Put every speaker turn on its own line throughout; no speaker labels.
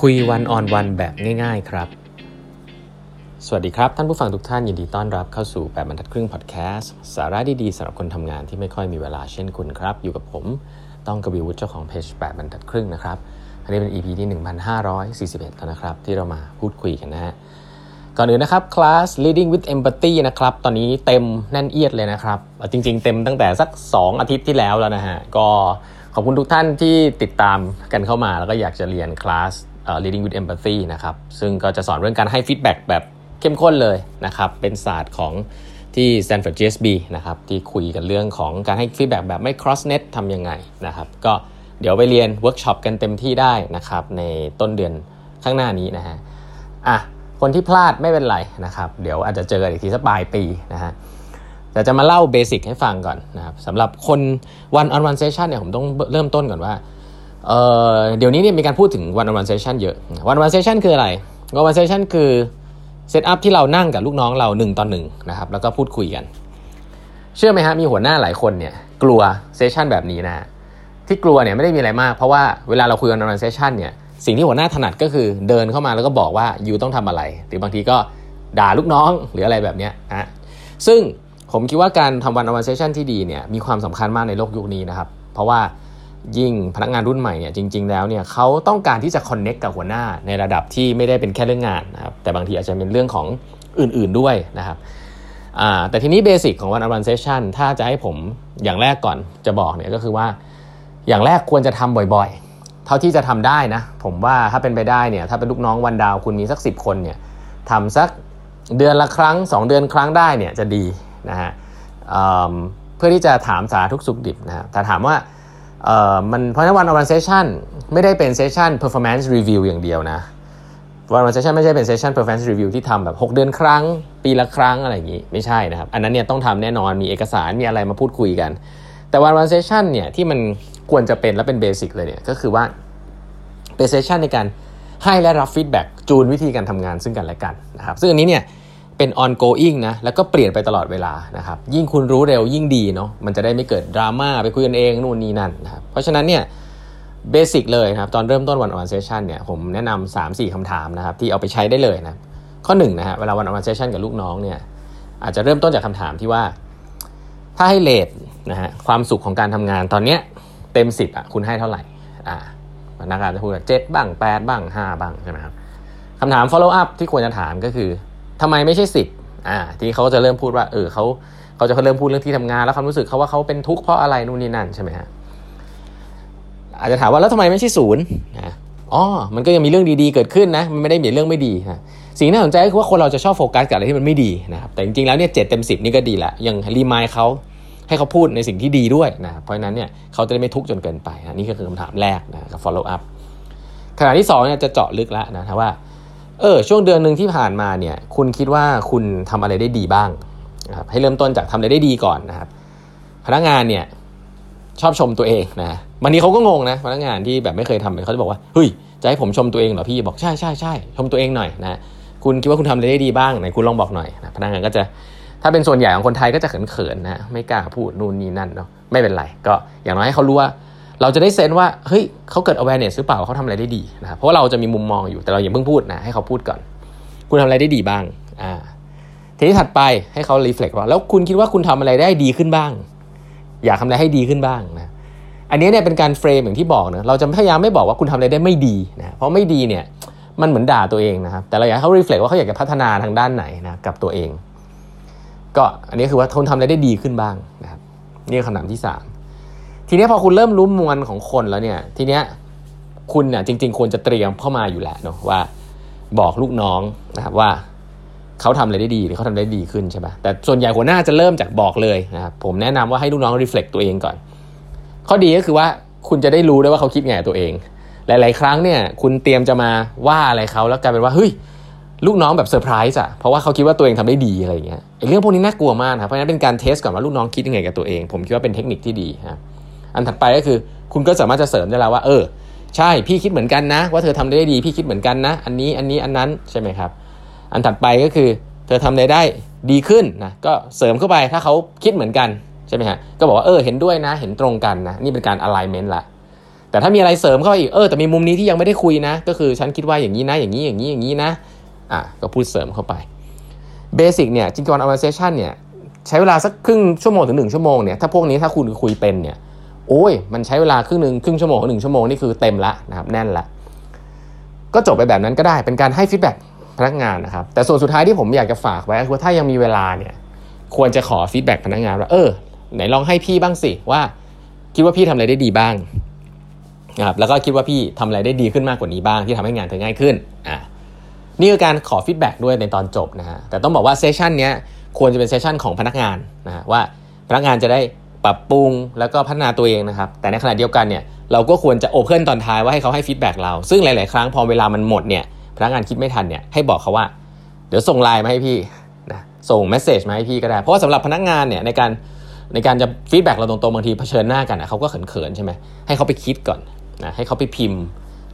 คุยวันออนวันแบบง่ายๆครับ สวัสดีครับ ท่านผู้ฟังทุกท่านยินดีต้อนรับเข้าสู่8บรรทัดครึ่งพอดแคสต์สาระดีๆสำหรับคนทำงานที่ไม่ค่อยมีเวลาเช่นคุณครับ อยู่กับผมต้องกวีวุฒิเจ้าของเพจ8บรรทัดครึ่งนะครับ อันนี้เป็น EP ที่ 1541 แล้วนะครับ ที่เรามาพูดคุยกันนะฮะก่อนอื่นนะครับคลาส leading with empathy นะครับ ตอนนี้เต็มแน่นเอียดเลยนะครับ จริง ๆ เต็มตั้งแต่สัก 2 อาทิตย์ที่แล้วแล้วนะฮะ ก็ขอบคุณทุกท่านที่ติดตามกันเข้ามาแล้วก็อยากจะเรียนคลาส leading with empathy นะครับซึ่งก็จะสอนเรื่องการให้ฟีดแบ็กแบบเข้มข้นเลยนะครับเป็นศาสตร์ของที่ Stanford GSB นะครับที่คุยกันเรื่องของการให้ฟีดแบ็กแบบไม่ cross the net ทำยังไงนะครับก็เดี๋ยวไปเรียนเวิร์กช็อปกันเต็มที่ได้นะครับในต้นเดือนข้างหน้านี้นะฮะอะคนที่พลาดไม่เป็นไรนะครับเดี๋ยวอาจจะเจอกันอีกทีสักปลายปีนะฮะแต่จะมาเล่าเบสิกให้ฟังก่อนนะครับสำหรับคน one on one session เนี่ยผมต้องเริ่มต้นก่อนว่า เดี๋ยวนี้เนี่ยมีการพูดถึง one on one session เยอะ one on one session คืออะไร one on one session คือ setup ที่เรานั่งกับลูกน้องเราหนึ่งต่อหนึ่งนะครับแล้วก็พูดคุยกัน เชื่อไหมฮะมีหัวหน้าหลายคนเนี่ยกลัว session แบบนี้นะที่กลัวเนี่ยไม่ได้มีอะไรมาก เพราะว่าเวลาเราคุยกันใน one on one session เนี่ยสิ่งที่หัวหน้าถนัดก็คือเดินเข้ามาแล้วก็บอกว่า you ต้องทำอะไร หรือบางทีก็ด่าลูกน้องหรืออะไรแบบนี้นะซึ่งผมคิดว่าการทำวันอวันเซสชันที่ดีเนี่ยมีความสำคัญมากในโลกยุคนี้นะครับ เพราะว่า ยิ่งพนักงานรุ่นใหม่เนี่ยจริง ๆ แล้วเนี่ยเขาต้องการที่จะคอนเน็กกับหัวหน้าในระดับที่ไม่ได้เป็นแค่เรื่องงานนะครับแต่บางทีอาจจะเป็นเรื่องของอื่นๆด้วยนะครับแต่ทีนี้เบสิกของวันอัลวันเซชันถ้าจะให้ผมอย่างแรกก่อนจะบอกเนี่ยก็คือว่าอย่างแรกควรจะทำบ่อยๆ เท่าที่จะทำได้นะ ผมว่าถ้าเป็นไปได้เนี่ยถ้าเป็นลูกน้อง one down คุณมีสัก 10 คนเนี่ยทำสักเดือนละครั้ง 2 เดือนครั้งได้เนี่ยจะดีนะฮะเพื่อที่จะถามสารทุกข์สุกดิบนะฮะแต่ถามว่า มันเพราะฉะนั้น one on one session ไม่ได้เป็นเซสชัน performance review อย่างเดียวนะ one on one session ไม่ใช่เป็นเซสชัน performance review ที่ทำแบบ 6 เดือนครั้ง ปีละครั้งอะไรอย่างนี้ ไม่ใช่นะครับ อันนั้นเนี่ยต้องทำแน่นอนมีเอกสารมีอะไรมาพูดคุยกัน แต่ one on one session เนี่ยที่มันควรจะเป็นและเป็นเบสิกเลยเนี่ยก็คือว่าเป็น session ในการให้และรับฟีดแบ็กจูนวิธีการทำงานซึ่งกันและกันนะครับซึ่งอันนี้เนี่ย เป็น ongoing นะแล้วก็เปลี่ยนไปตลอดเวลานะครับยิ่งคุณรู้เร็วยิ่งดีเนาะมันจะได้ไม่เกิดดราม่าไปคุยกันเองนู่นนี่นั่นนะครับเพราะฉะนั้นเนี่ยเบสิกเลยครับตอนเริ่มต้น one on one session เนี่ยผมแนะนำสามสี่คำถามนะครับที่เอาไปใช้ได้เลยนะข้อหนึ่งนะฮะเวลา one on one session กับลูกน้องเนี่ยอาจจะเริ่มต้นจากคำถามที่ว่า ถ้าให้เลทนะฮะความสุขของการทำงานตอนเนี้ยเต็มสิบอะคุณให้เท่าไหร่อ่าพนักงานจะพูดเจ็ดบ้างแปดบ้างห้าบ้างใช่ไหมครับคำถาม follow up ที่ควรจะถามก็คือ ทำไมไม่ใช่สิบอ่าทีเขาก็จะเริ่มพูดว่าเออเขาเขาจะเริ่มพูดเรื่องที่ทำงาน แล้วความรู้สึกเขาว่าเขาเป็นทุกข์เพราะอะไรนู่นนี่นั่นใช่ไหมฮะอาจจะถามว่าแล้วทำไมไม่ใช่ศูนย์นะอ๋อมันก็ยังมีเรื่องดีๆเกิดขึ้นนะมันไม่ได้มีเรื่องไม่ดีนะสิ่งที่น่าสนใจก็คือว่าคนเราจะชอบโฟกัสกับอะไรที่มันไม่ดีนะครับแต่จริงๆแล้วเนี่ยเจ็ดเต็มสิบนี่ก็ดีละยังรีมายเขาให้เขาพูดในสิ่งที่ดีด้วยนะเพราะนั้นเนี่ยเขาจะได้ไม่ทุกข์จนเกินไปนะนี่ก็คือคำถามแรกนะกับ follow up ขณะที่2เนี่ยจะเจาะลึกแล้วนะว่า เออช่วงเดือนหนึ่งที่ผ่านมาเนี่ยคุณคิดว่าคุณทำอะไรได้ดีบ้างนะครับให้เริ่มต้นจากทำอะไรได้ดีก่อนนะครับ พนักงานเนี่ยชอบชมตัวเองนะบางทีเขาก็งงนะพนักงานที่แบบไม่เคยทำเขาจะบอกว่าเฮ้ยจะให้ผมชมตัวเองเหรอพี่บอกใช่ใช่ใช่ชมตัวเองหน่อยนะคุณคิดว่าคุณทำอะไรได้ดีบ้างไหนคุณลองบอกหน่อยนะพนักงานก็จะถ้าเป็นส่วนใหญ่ของคนไทยก็จะเขินๆนะไม่กล้าพูดนู่นนี่นั่นเนาะไม่เป็นไร ก็อย่างน้อยให้เขารู้ว่า เราจะได้เซนว่าเฮ้ยเขาเกิด awareness หรือเปล่าเขาทำอะไรได้ดีนะครับเพราะเราจะมีมุมมองอยู่แต่เราอย่าเพิ่งพูดนะให้เขาพูดก่อน คุณทำอะไรได้ดีบ้างอ่าทีนี้ถัดไปให้เขา reflect ว่าแล้วคุณคิดว่าคุณทำอะไรได้ดีขึ้นบ้าง อยากทำอะไรให้ดีขึ้นบ้างนะอันนี้เนี่ยเป็นการเฟรมอย่างที่บอกนะเราจะพยายามไม่บอกว่าคุณทำอะไรได้ไม่ดีนะเพราะไม่ดีเนี่ยมันเหมือนด่าตัวเองนะครับแต่เราอยากให้เขา reflect ว่าเขาอยากจะพัฒนาทางด้านไหนนะกับตัวเอง ก็อันนี้คือว่าทนทำอะไรได้ดีขึ้นบ้างนะครับนี่คำถามที่สาม ทีนี้พอคุณเริ่มรู้มวลของคนแล้วเนี่ย ทีเนี้ยคุณเนี่ยจริง ๆ ควรจะเตรียมเข้ามาอยู่แล้วเนาะว่าบอกลูกน้องนะครับว่าเขาทำอะไรได้ดีหรือเขาทำได้ดีขึ้นใช่ปะแต่ส่วนใหญ่หัวหน้าจะเริ่มจากบอกเลยนะครับผมแนะนำว่าให้ลูกน้องรีเฟล็กตัวเองก่อน ข้อดีก็คือว่าคุณจะได้รู้ได้ว่าเขาคิดไงตัวเอง หลาย ๆ ครั้งเนี่ยคุณเตรียมจะมาว่าอะไรเขาแล้วกลายเป็นว่าเฮ้ยลูกน้องแบบเซอร์ไพรส์อะเพราะว่าเขาคิดว่าตัวเองทำได้ดีอะไรเงี้ยไอ้เรื่องพวกนี้น่ากลัวมากครับเพราะฉะนั้นเป็นการ test ก่อนว่าลูกน้องคิดยังไงกับตัวเอง ผมคิดว่าเป็นเทคนิคที่ดีครับ อันถัดไปก็คือ คุณก็สามารถจะเสริมได้แล้วว่า เออ ใช่พี่คิดเหมือนกันนะ ว่าเธอทำได้ดีพี่คิดเหมือนกันนะ อันนี้อันนี้อันนั้นใช่ไหมครับ อันถัดไปก็คือ เธอทำได้ได้ดีขึ้นนะก็เสริมเข้าไปถ้าเขาคิดเหมือนกันใช่ไหมฮะก็บอกว่าเออเห็นด้วยนะ เห็นตรงกันนะนี่เป็นการ alignment ละแต่แต่ถ้ามีอะไรเสริมเข้าไปอีกเออแต่มีมุมนี้ที่ยังไม่ได้คุยนะ ก็คือฉันคิดว่าอย่างนี้นะ อย่างนี้อย่างนี้อย่างนี้นะอะก็พูดเสริมเข้าไปเบสิกเนี่ยจริงๆ conversation เนี่ยใช้เวลาสักครึ่งชั่วโมงถึงหนึ่งชั่วโมงเนี่ยถ้าพวกนี้ถ้าคุณคุยเป็นเนี่ย โอ้ย มันใช้เวลาครึ่งหนึ่งครึ่งชั่วโมงหนึ่งชั่วโมงนี่คือเต็มละนะครับแน่นละ ก็จบไปแบบนั้นก็ได้เป็นการให้ feedback พนักงานนะครับ แต่ส่วนสุดท้ายที่ผมอยากจะฝากไว้คือถ้ายังมีเวลาเนี่ย ควรจะขอ feedback พนักงานว่าเออไหนลองให้พี่บ้างสิว่า คิดว่าพี่ทำอะไรได้ดีบ้างนะครับแล้วก็คิดว่าพี่ทำอะไรได้ดีขึ้นมากกว่านี้บ้างที่ทำให้งานเธอง่ายขึ้นอ่านี่คือการขอ feedback ด้วยในตอนจบนะฮะแต่ต้องบอกว่า session เนี้ยควรจะเป็น session ของพนักงานนะฮะว่าพนักงานจะได้ ปรับปรุงแล้วก็พัฒนาตัวเองนะครับ แต่ในขณะเดียวกันเนี่ยเราก็ควรจะ open ตอนท้ายว่าให้เขาให้ feedback เรา ซึ่งหลาย ๆ ครั้งพอเวลามันหมดเนี่ยพนักงานคิดไม่ทันเนี่ยให้บอกเขาว่า เดี๋ยวส่งไลน์มาให้พี่นะส่ง message มาให้พี่ก็ได้ เพราะว่าสำหรับพนักงานเนี่ยในการในการจะ feedback เราตรงๆบางทีเผชิญหน้ากันนะเขาก็เขินๆใช่ไหมให้เขาไปคิดก่อนนะให้เขาไปพิมพ์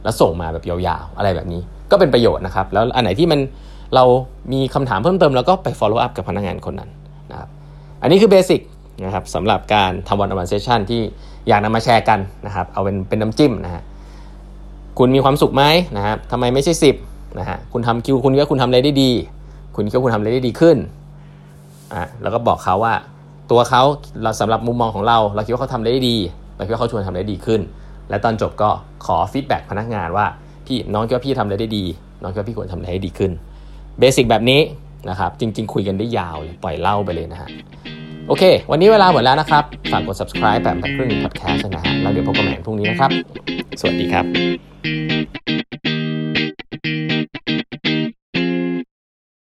แล้วส่งมาแบบยาวๆ อะไรแบบนี้ ก็เป็นประโยชน์นะครับ แล้วอันไหนที่มันเรามีคำถามเพิ่มเติมแล้วก็ไป follow up กับพนักงานคนนั้นนะครับอันนี้คือเบสิก นะครับสำหรับการทำ one-on-one session ที่อยากนำมาแชร์กันนะครับ เอาเป็นเป็นน้ำจิ้มนะฮะคุณมีความสุขไหมนะครับทำไมไม่ใช่ 10นะฮะคุณทำคิวคุณคิดว่าคุณทำอะไรได้ดี คุณคิดว่าคุณทำอะไรได้ดีขึ้นอะแล้วก็บอกเขาว่าตัวเขาเราสำหรับมุมมองของเรา เราคิดว่าเขาทำได้ดีเราคิดว่าเขาควรทำได้ดีขึ้น และตอนจบก็ขอ feedback พนักงานว่าพี่น้องคิดว่าพี่ทำอะไรได้ดี น้องคิดว่าพี่ควรทำอะไรให้ดีขึ้นเบสิกแบบนี้นะครับจริง ๆ คุยกันได้ยาวเลยปล่อยเล่าไปเลยนะฮะ โอเค วันนี้เวลาหมดแล้วนะครับ ฝากกด subscribe แปดครึ่ง podcast นะฮะแล้วเดี๋ยวพบกันใหม่พรุ่งนี้นะครับ สวัสดีครับ